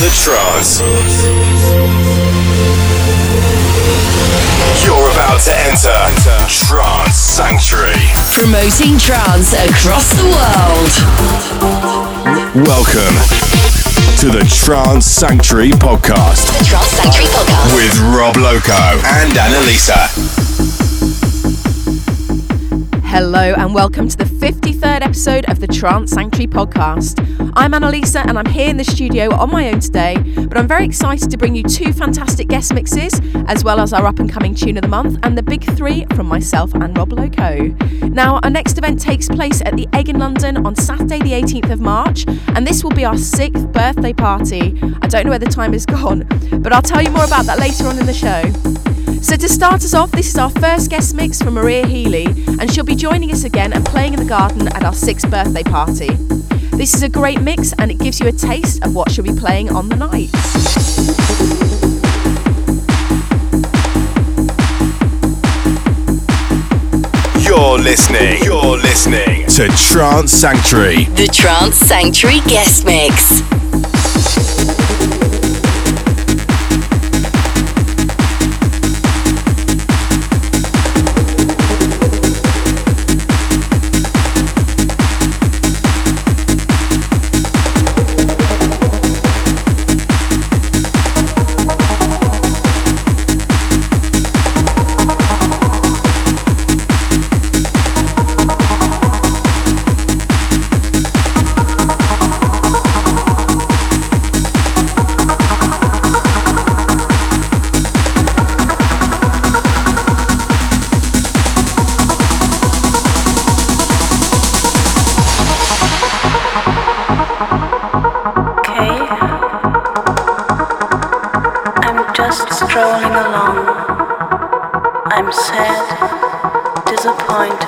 the trance. You're about to enter Trance Sanctuary. Promoting trance across the world. Welcome to the Trance Sanctuary podcast. The Trance Sanctuary podcast. With Rob Loco and Annalisa. Hello and welcome to the 53rd episode of the Trance Sanctuary podcast. I'm Annalisa and I'm here in the studio on my own today, but I'm very excited to bring you two fantastic guest mixes, as well as our up and coming tune of the month and the big three from myself and Rob Loco. Now, our next event takes place at the Egg in London on Saturday, the 18th of March, and this will be our sixth birthday party. I don't know where the time has gone, but I'll tell you more about that later on in the show. So, to start us off, this is our first guest mix from Maria Healy, and she'll be joining us again and playing in the garden at our sixth birthday party. This is a great mix and it gives you a taste of what she'll be playing on the night. You're listening. You're listening to Trance Sanctuary. The Trance Sanctuary guest mix. mind.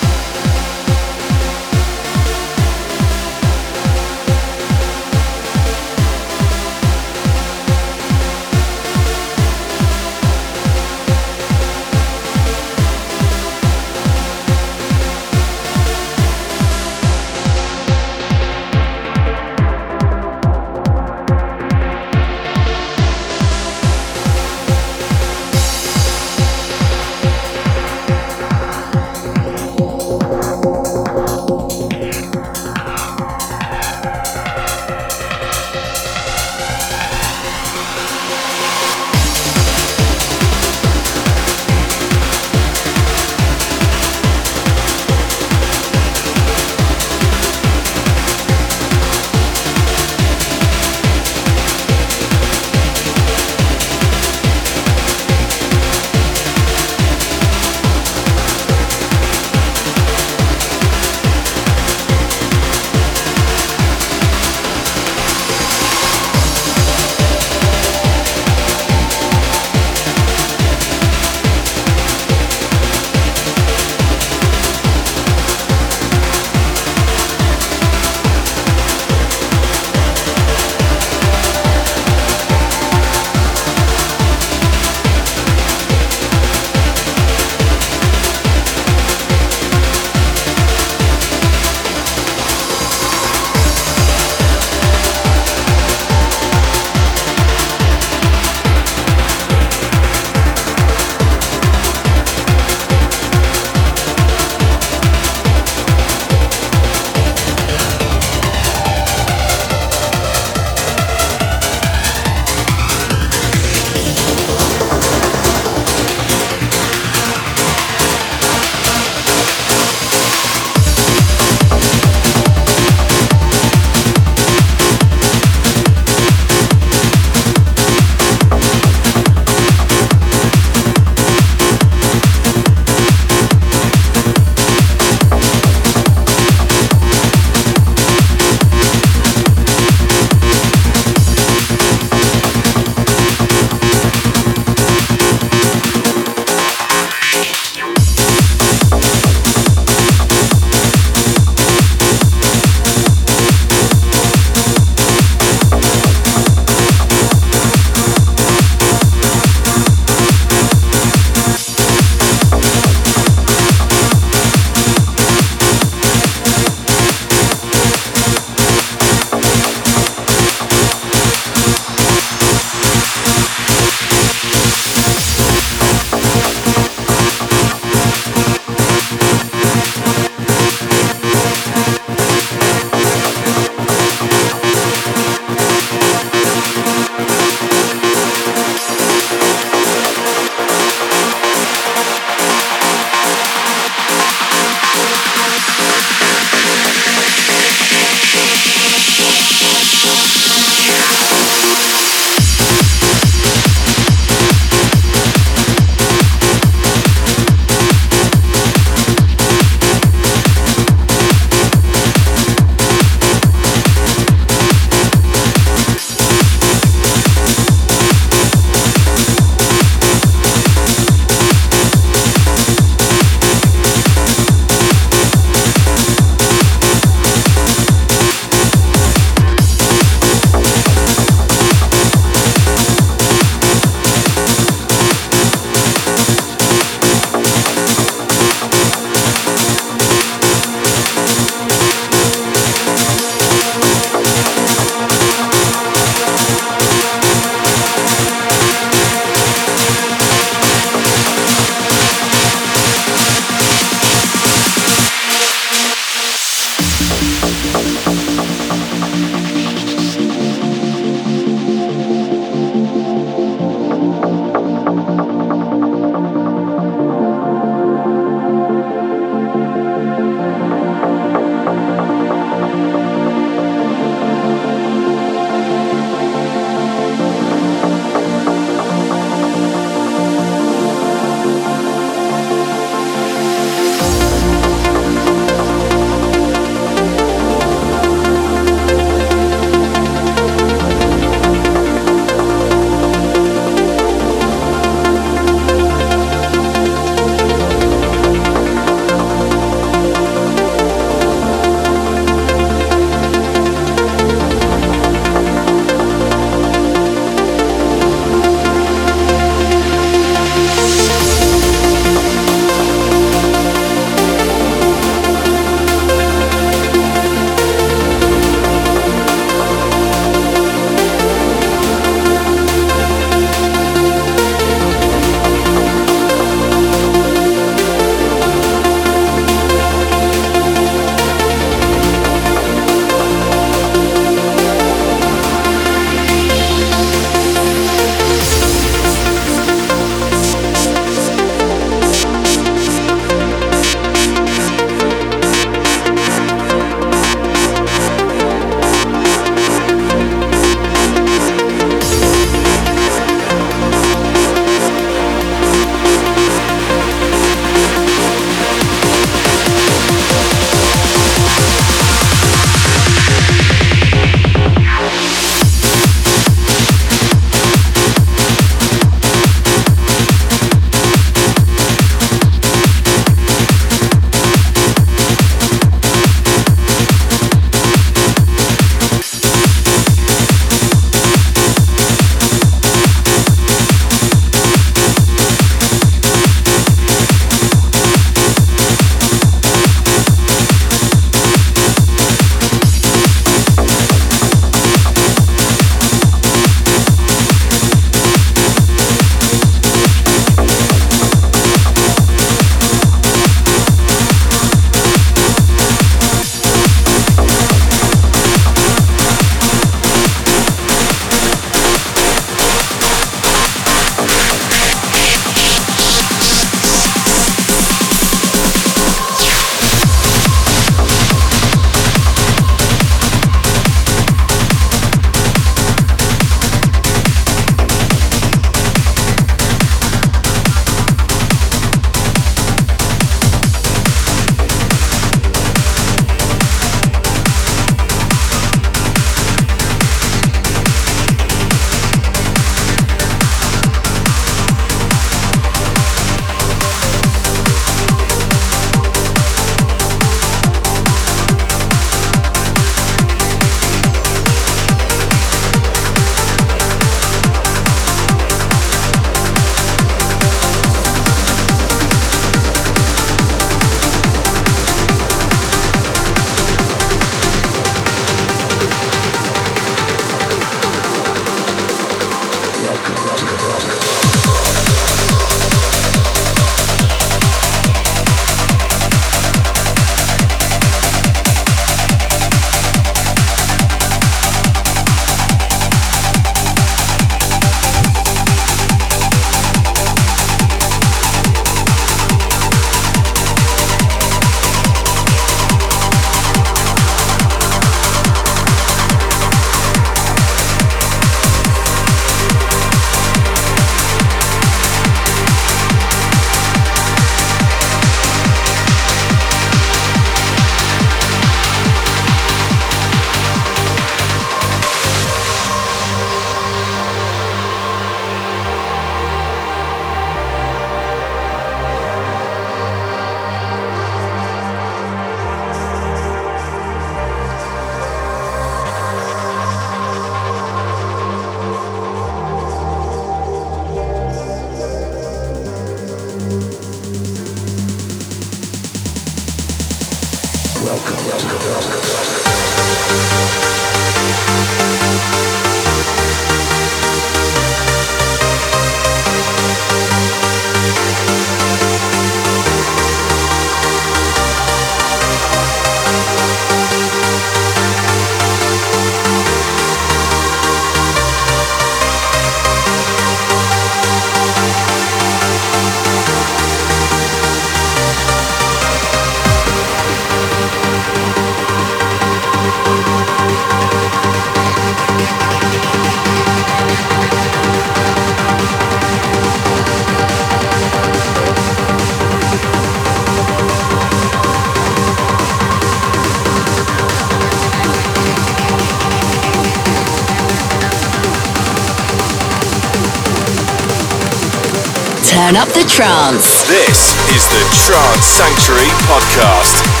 Turn up the trance. This is the Trance Sanctuary Podcast.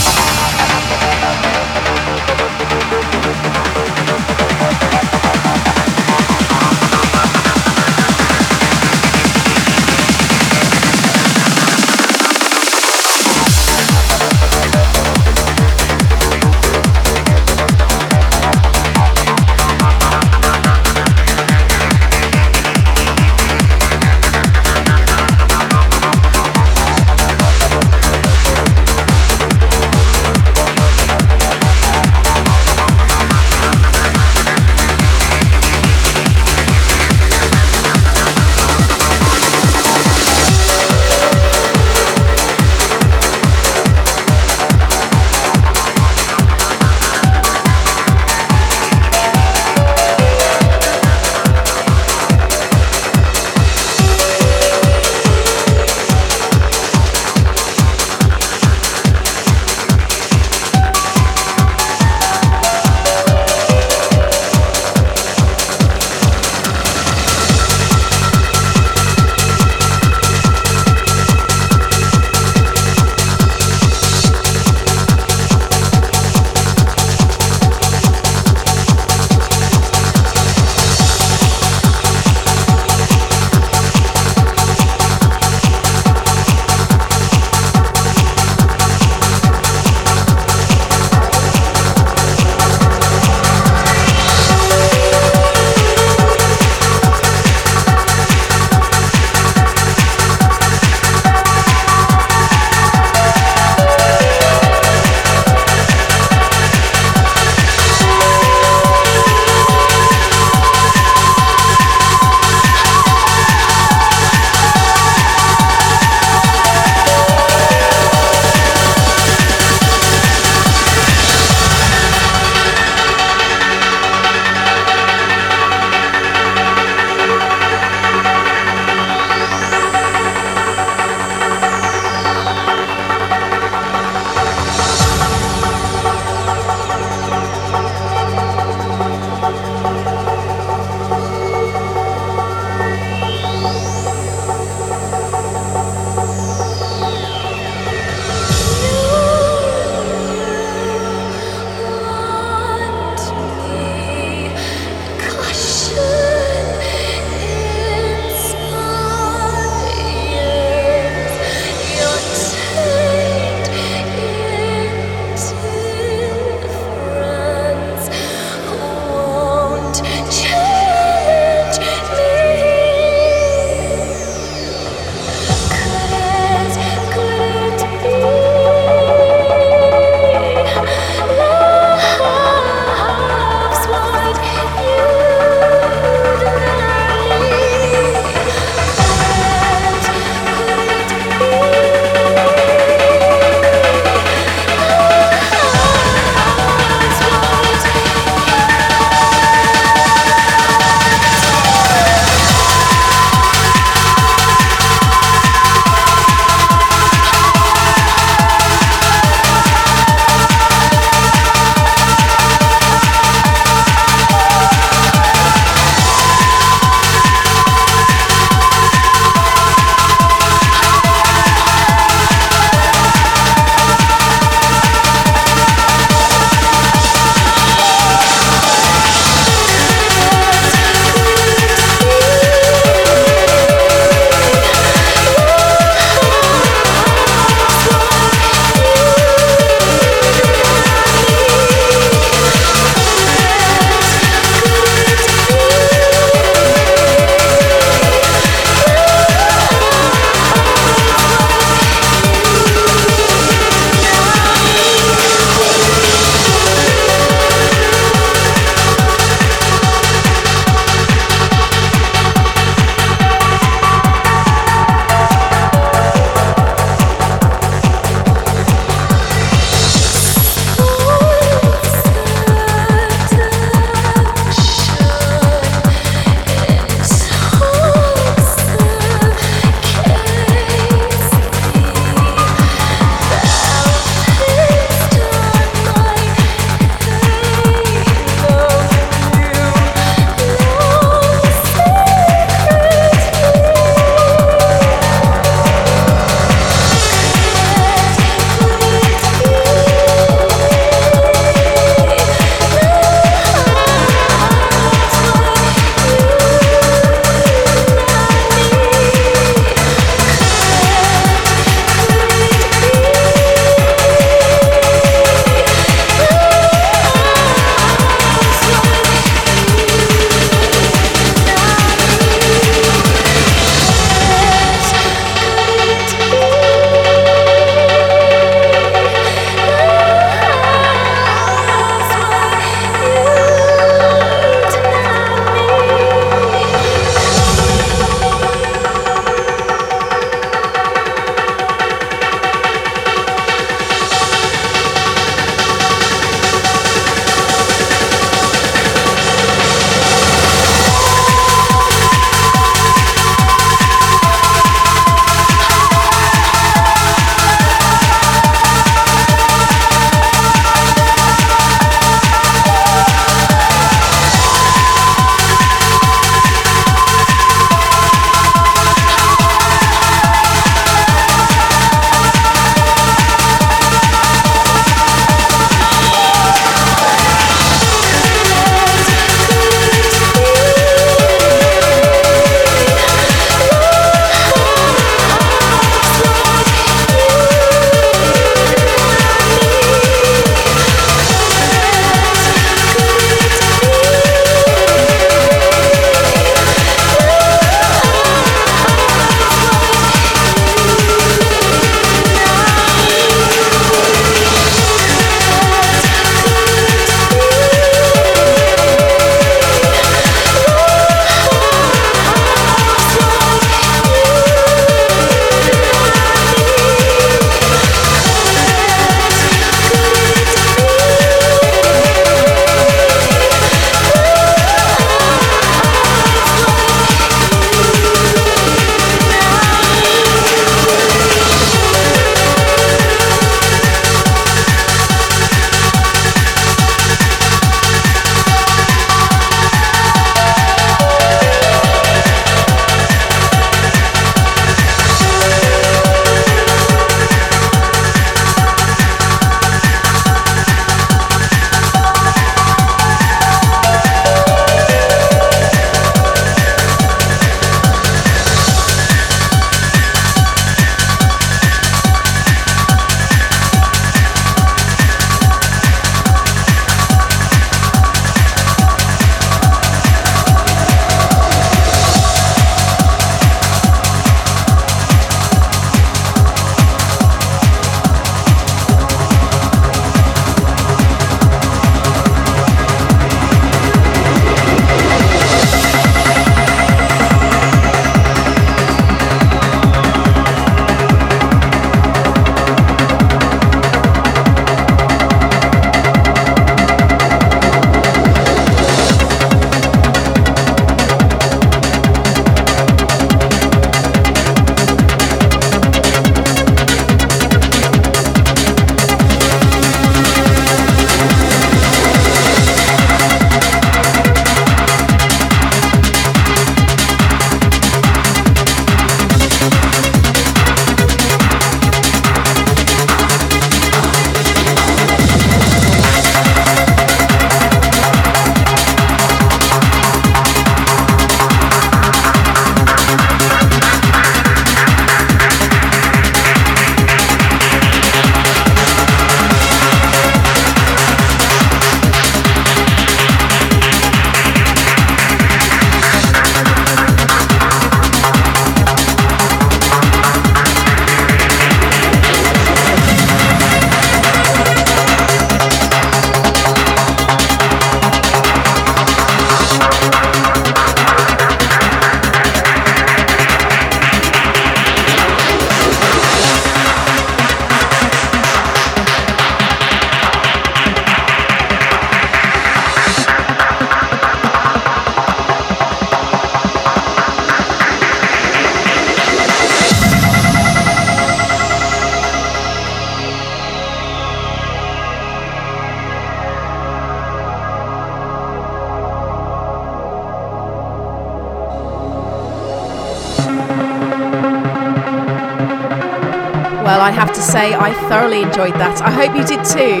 Say, I thoroughly enjoyed that. I hope you did too.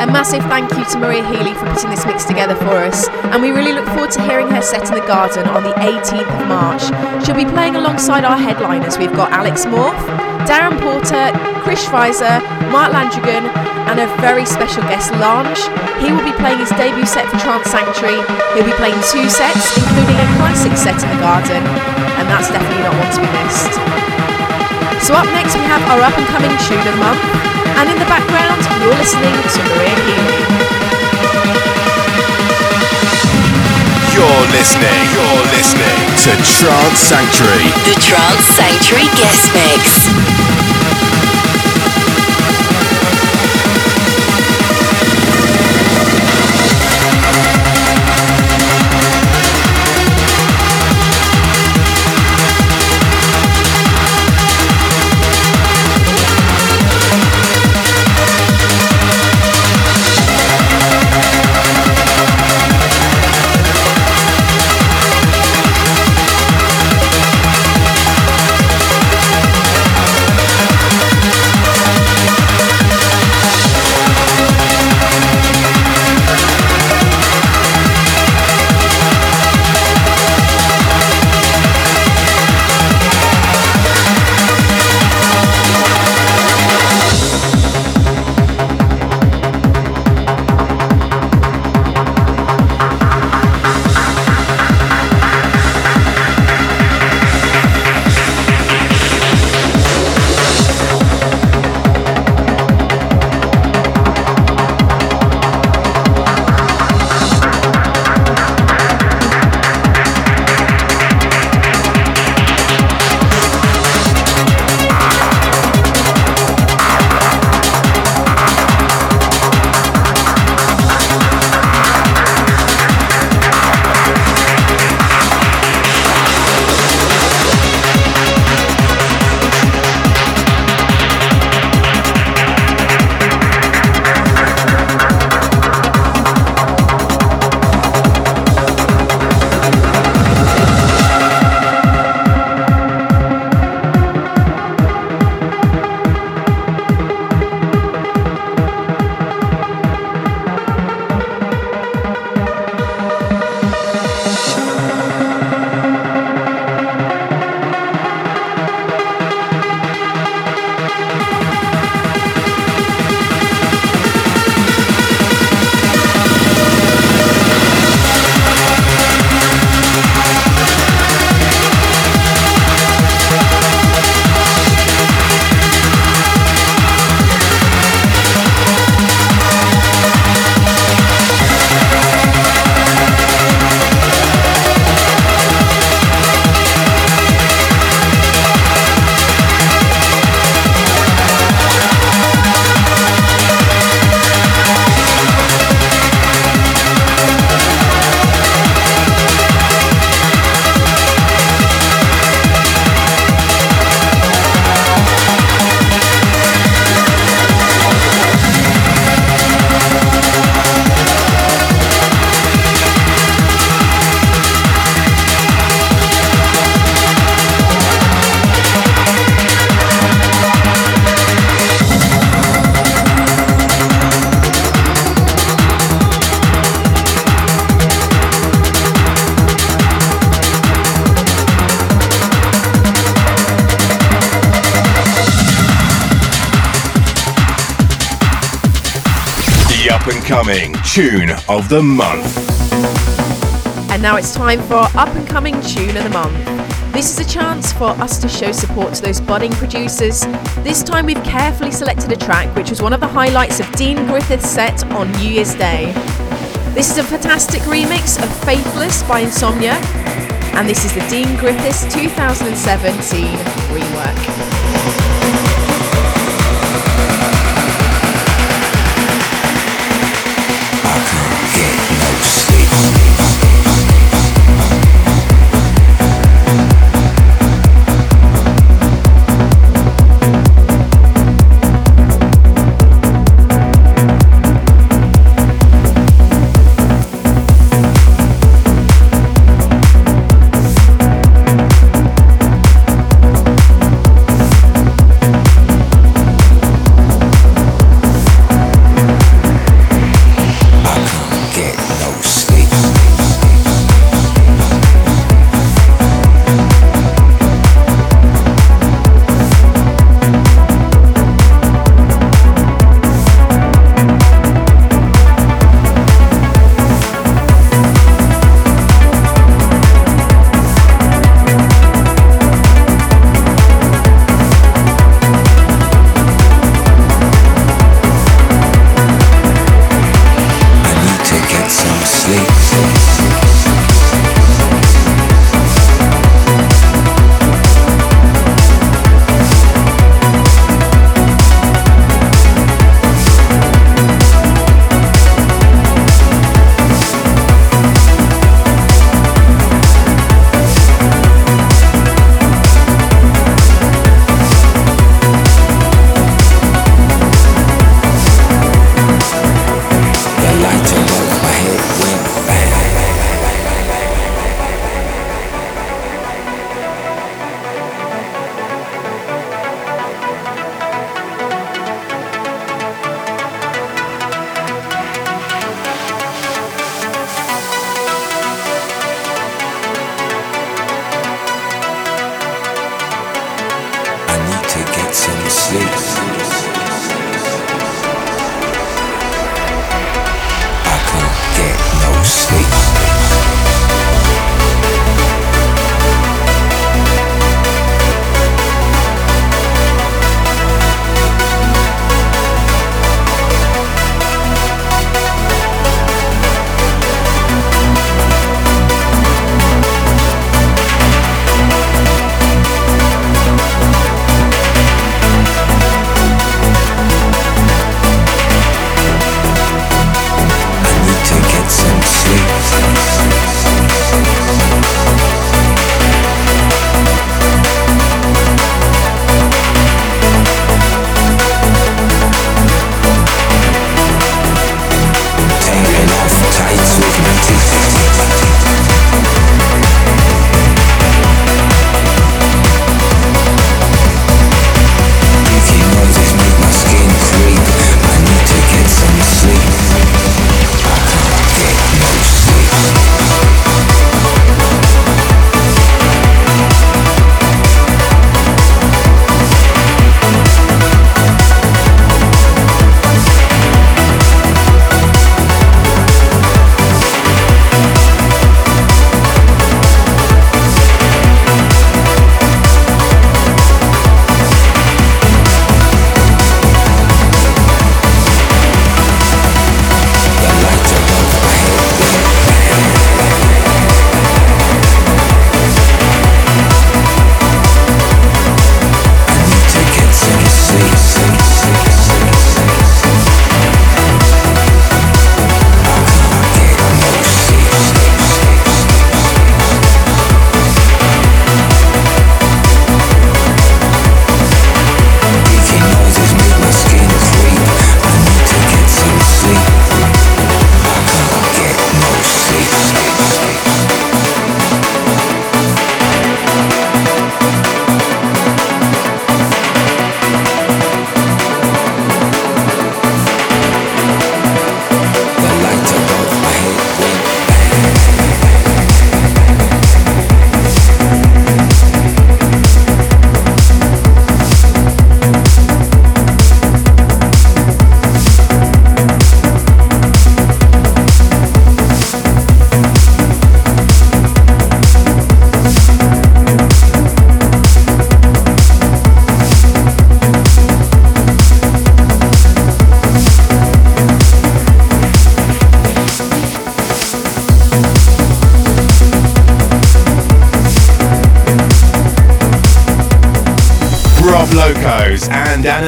A massive thank you to Maria Healy for putting this mix together for us, and we really look forward to hearing her set in the garden on the 18th of March. She'll be playing alongside our headliners. We've got Alex Morph, Darren Porter, Chris Schweizer, Mark Landragan, and a very special guest, Lange. He will be playing his debut set for Trance Sanctuary. He'll be playing two sets, including a classic set in the garden, and that's definitely not one to be missed. So up next we have our up and coming tune of the month, and in the background you're listening to Maria Healy. You're listening. You're listening to Trance Sanctuary. The Trance Sanctuary Guest Mix. Tune of the month. And now it's time for our up and coming tune of the month. This is a chance for us to show support to those budding producers. This time we've carefully selected a track which was one of the highlights of Dean Griffiths' set on New Year's Day. This is a fantastic remix of Faithless by Insomnia, and this is the Dean Griffiths 2017 rework.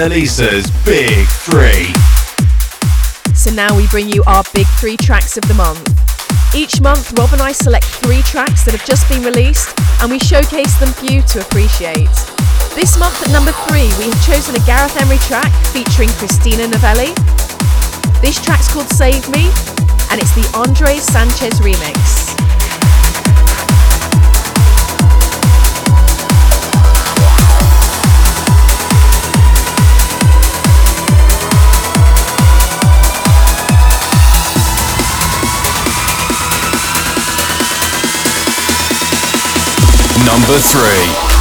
Annalisa's Big Three. So now we bring you our Big Three tracks of the month. Each month, Rob and I select three tracks that have just been released and we showcase them for you to appreciate. This month at number three, we have chosen a Gareth Emery track featuring Christina Novelli. This track's called Save Me and it's the Andre Sanchez remix. Number 3.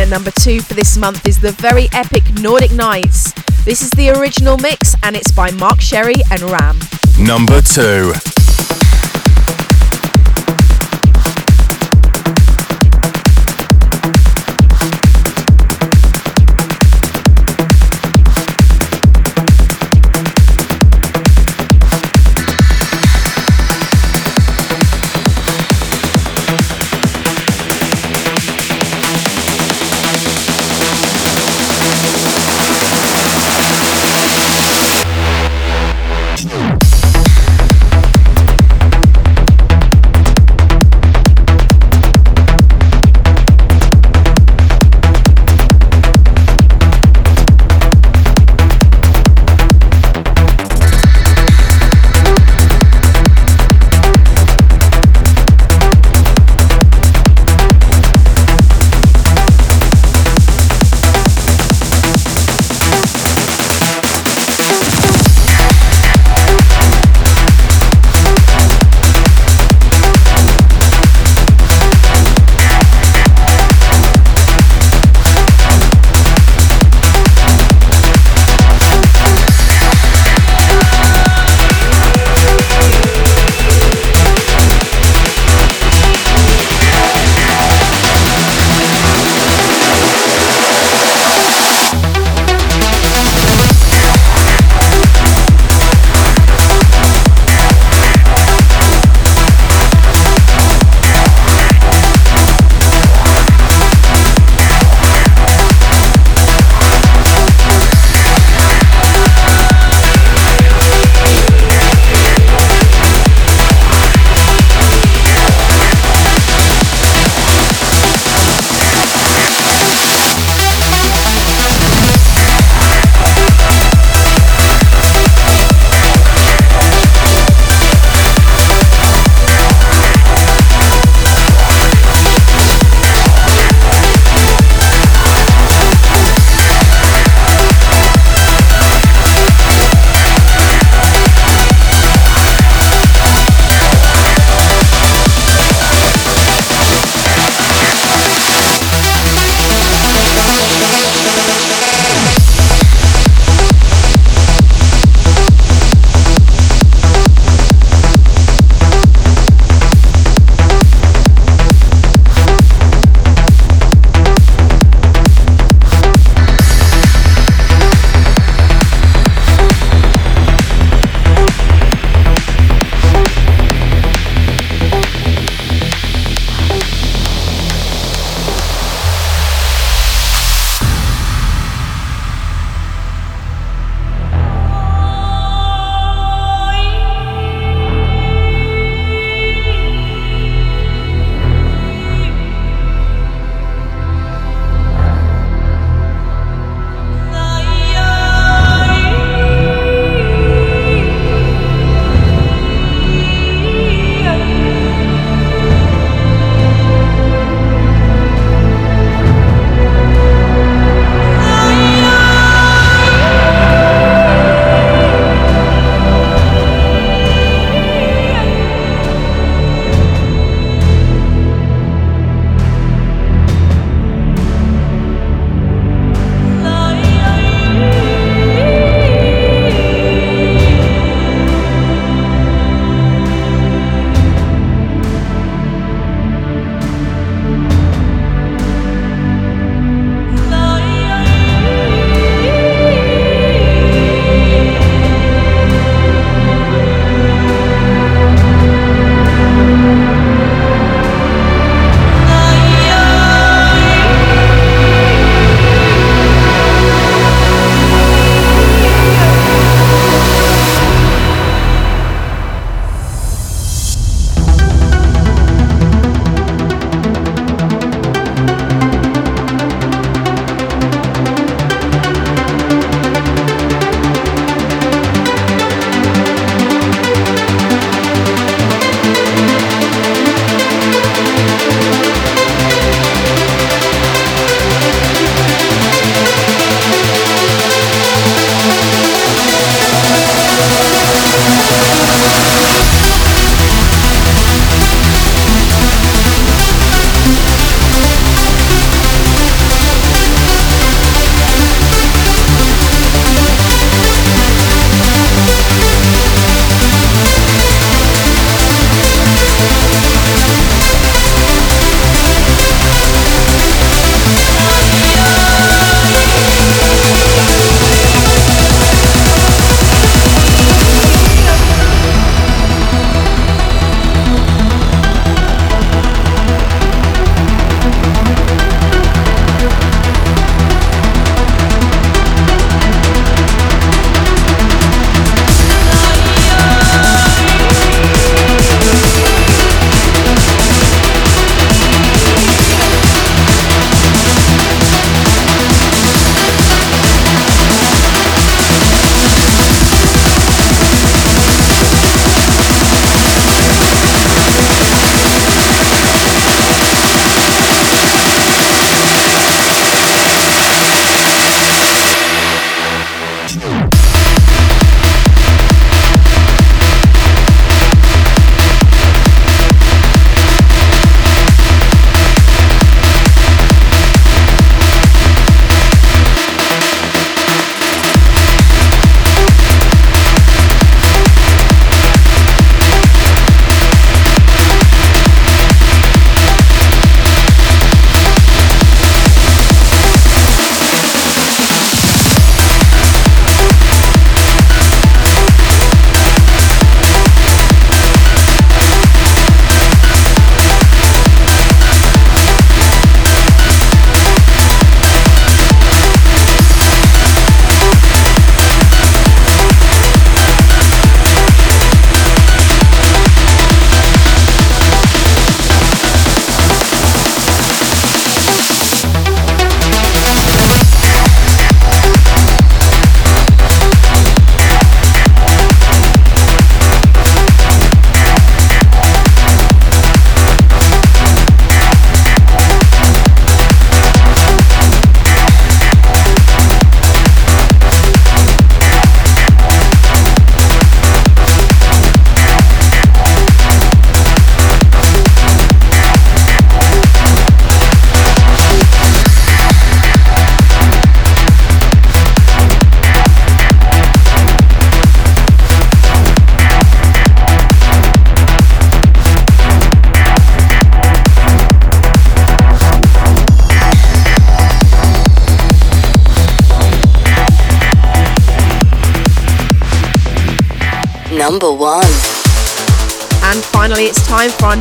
At number two for this month is the very epic Nordic Nights. This is the original mix and it's by Mark Sherry and Ram. Number two.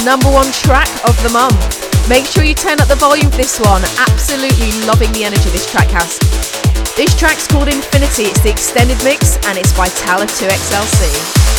Number one track of the month. Make sure you turn up the volume for this one. Absolutely loving the energy this track has. This track's called Infinity. It's the extended mix and it's by Talla 2XLC. So,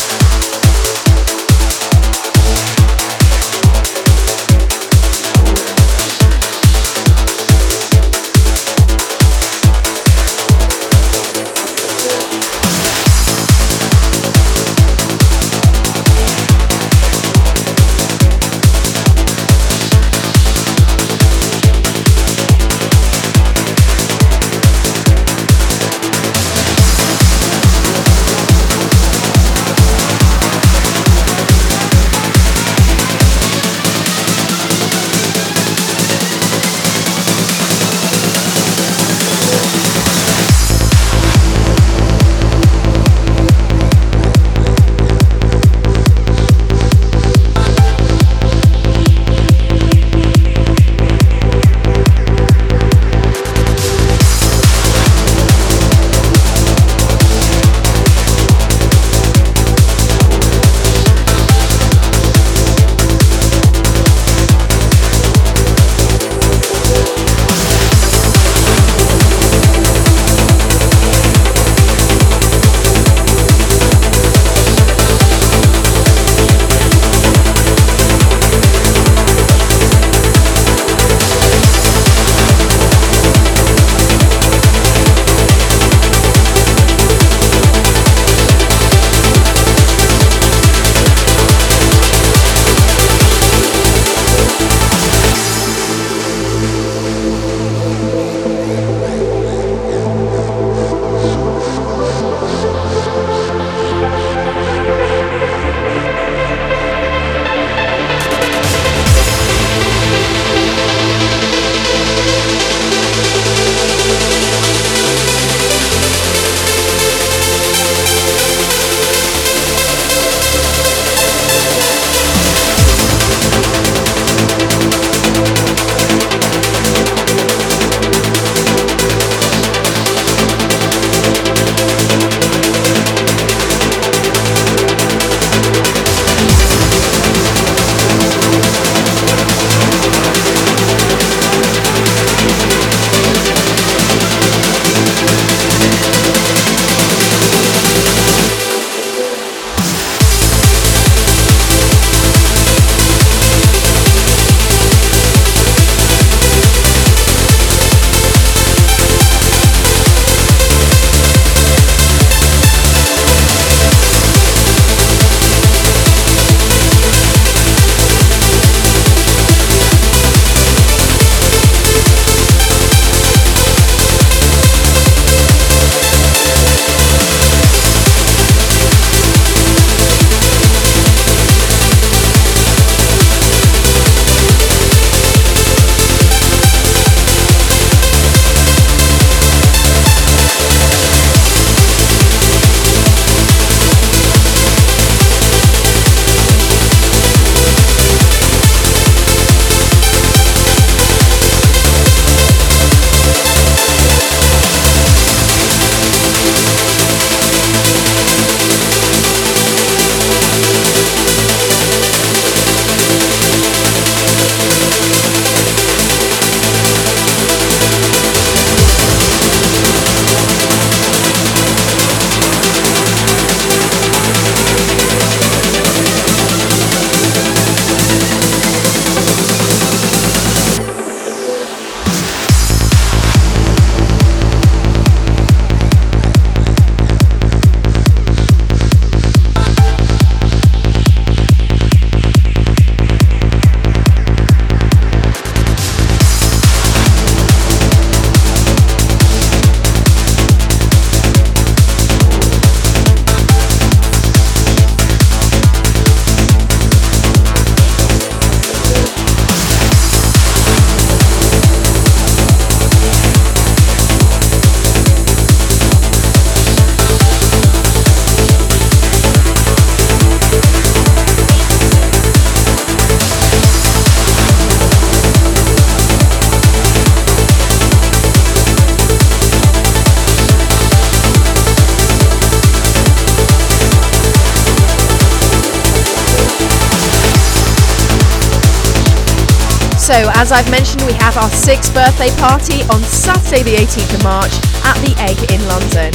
as I've mentioned, we have our sixth birthday party on Saturday, the 18th of March at the Egg in London.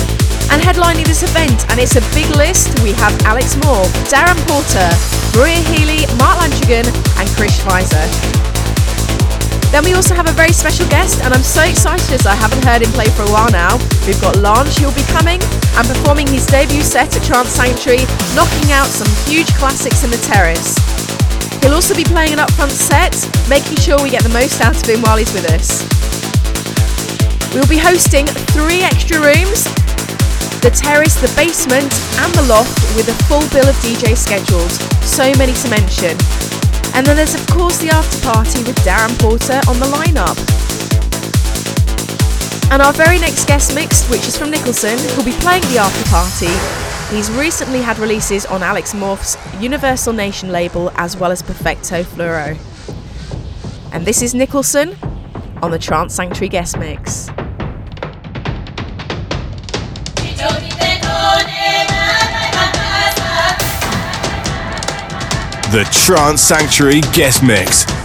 And headlining this event, and it's a big list, we have Alex Moore, Darren Porter, Maria Healy, Mark Landragan, and Chris Schweizer. Then we also have a very special guest, and I'm so excited as I haven't heard him play for a while now. We've got Lange, who'll be coming and performing his debut set at Trance Sanctuary, knocking out some huge classics in the terrace. He'll also be playing an upfront set, making sure we get the most out of him while he's with us. We'll be hosting three extra rooms the terrace, the basement, and the loft with a full bill of DJ scheduled. So many to mention. And then there's, of course, the after party with Darren Porter on the lineup. And our very next guest mix, which is from Nicholson, who'll be playing the after party, He's recently had releases on Alex Morph's Universal Nation label as well as Perfecto Fluoro. And this is Nicholson on the Trance Sanctuary guest mix. The Trance Sanctuary guest mix.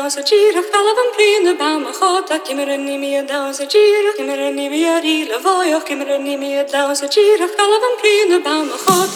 dausa gira Falavam prina bauma hota Kimera nimia a gira Kimera nimia rila vojo Kimera nimia a gira Falavam prina bauma hota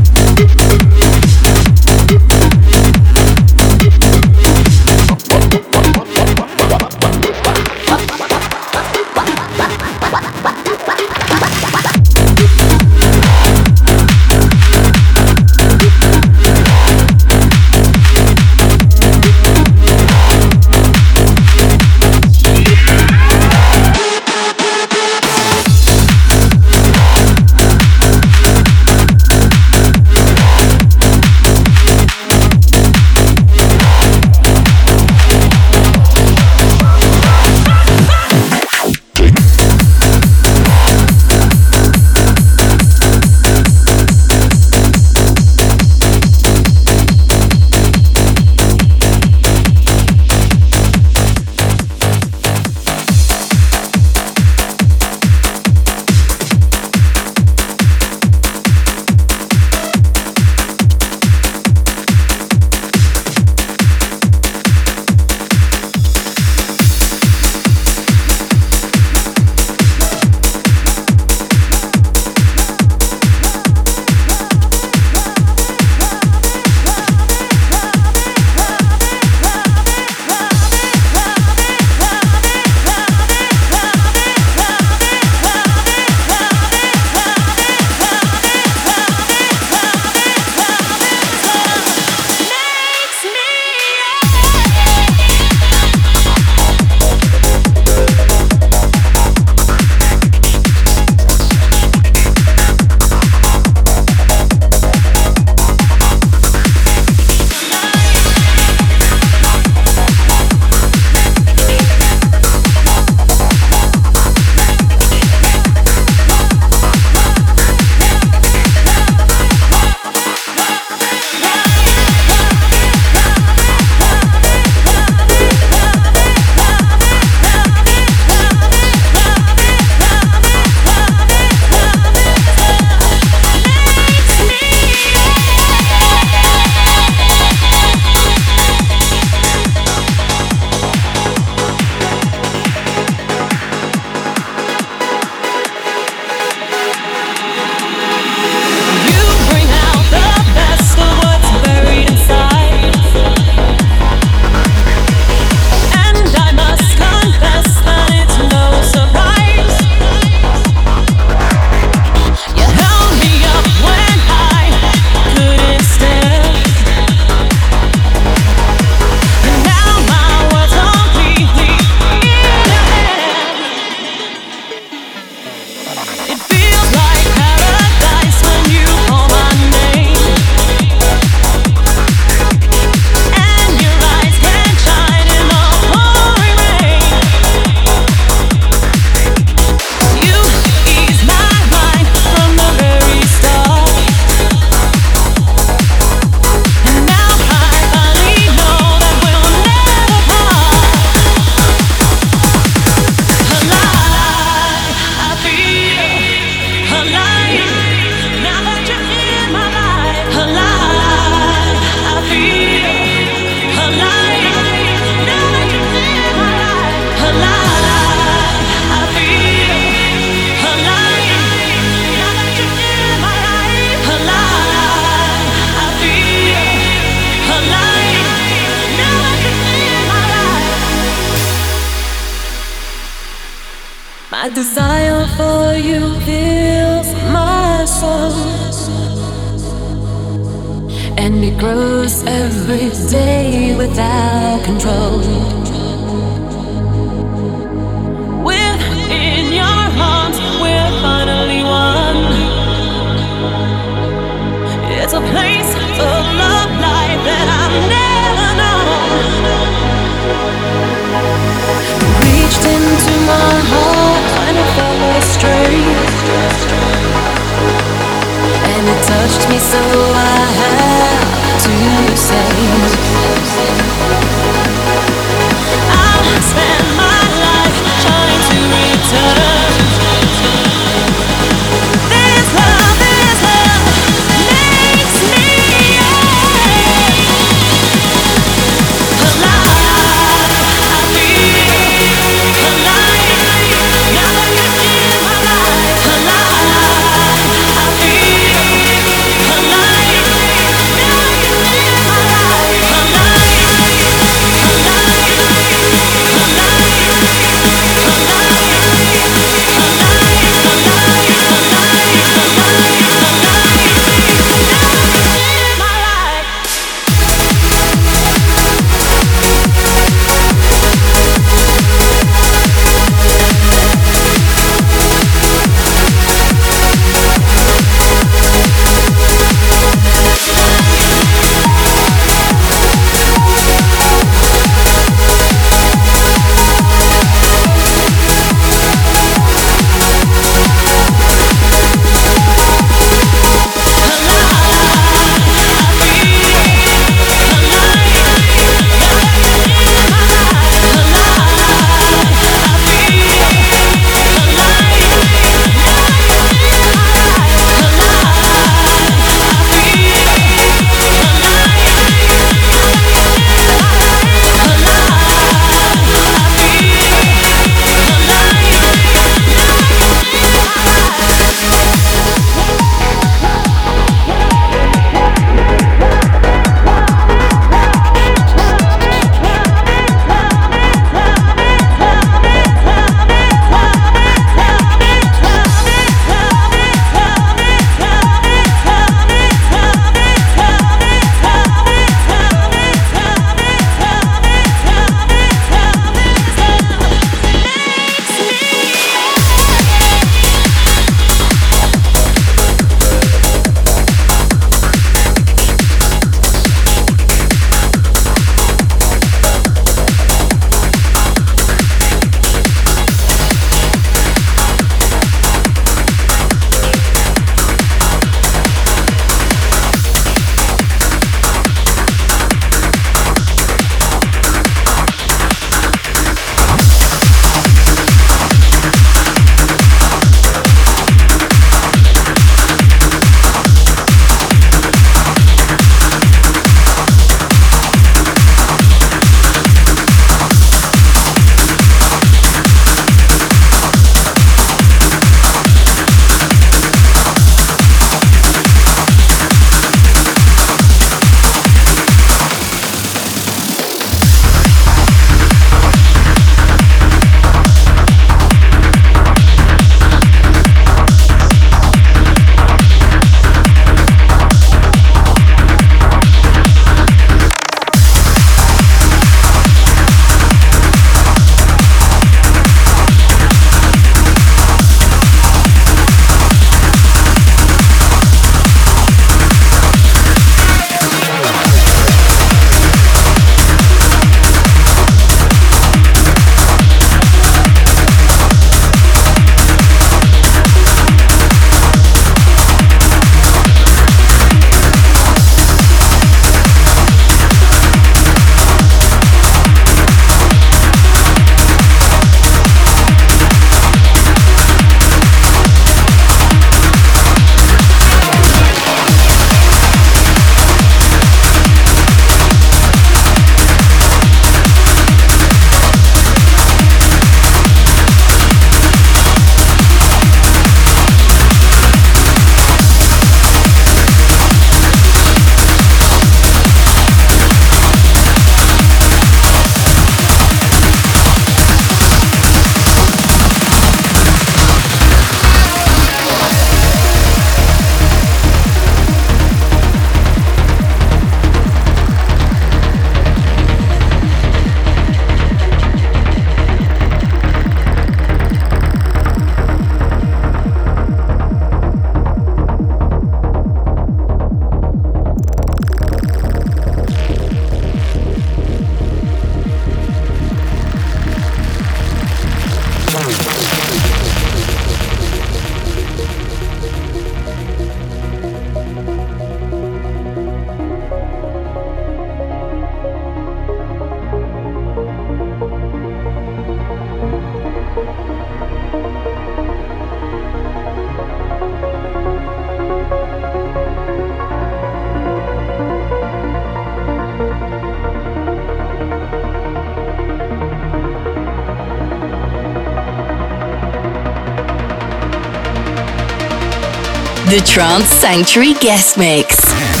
The Trance Sanctuary Guest Mix.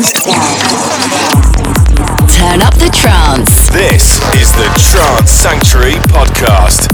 Turn up the trance. This is the Trance Sanctuary Podcast.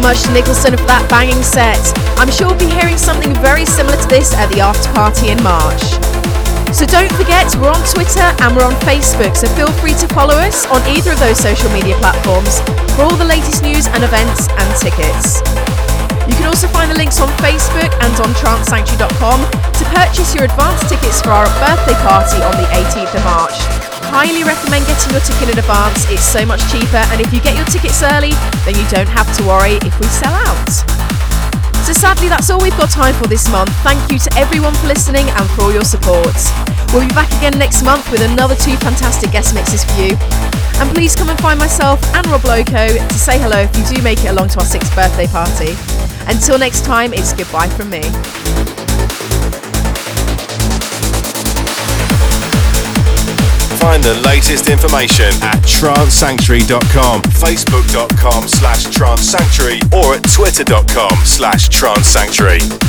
Much to Nicholson for that banging set. I'm sure we'll be hearing something very similar to this at the after party in March. So don't forget, we're on Twitter and we're on Facebook, so feel free to follow us on either of those social media platforms for all the latest news and events and tickets. You can also find the links on Facebook and on trancesanctuary.com to purchase your advance tickets for our birthday party on the 18th of March highly recommend getting your ticket in advance. It's so much cheaper, and if you get your tickets early, then you don't have to worry if we sell out. So sadly, that's all we've got time for this month. Thank you to everyone for listening and for all your support. We'll be back again next month with another two fantastic guest mixes for you. And please come and find myself and Rob Loco to say hello if you do make it along to our sixth birthday party. Until next time, it's goodbye from me. Find the latest information at trancesanctuary.com, facebook.com slash trancesanctuary or at twitter.com slash trancesanctuary.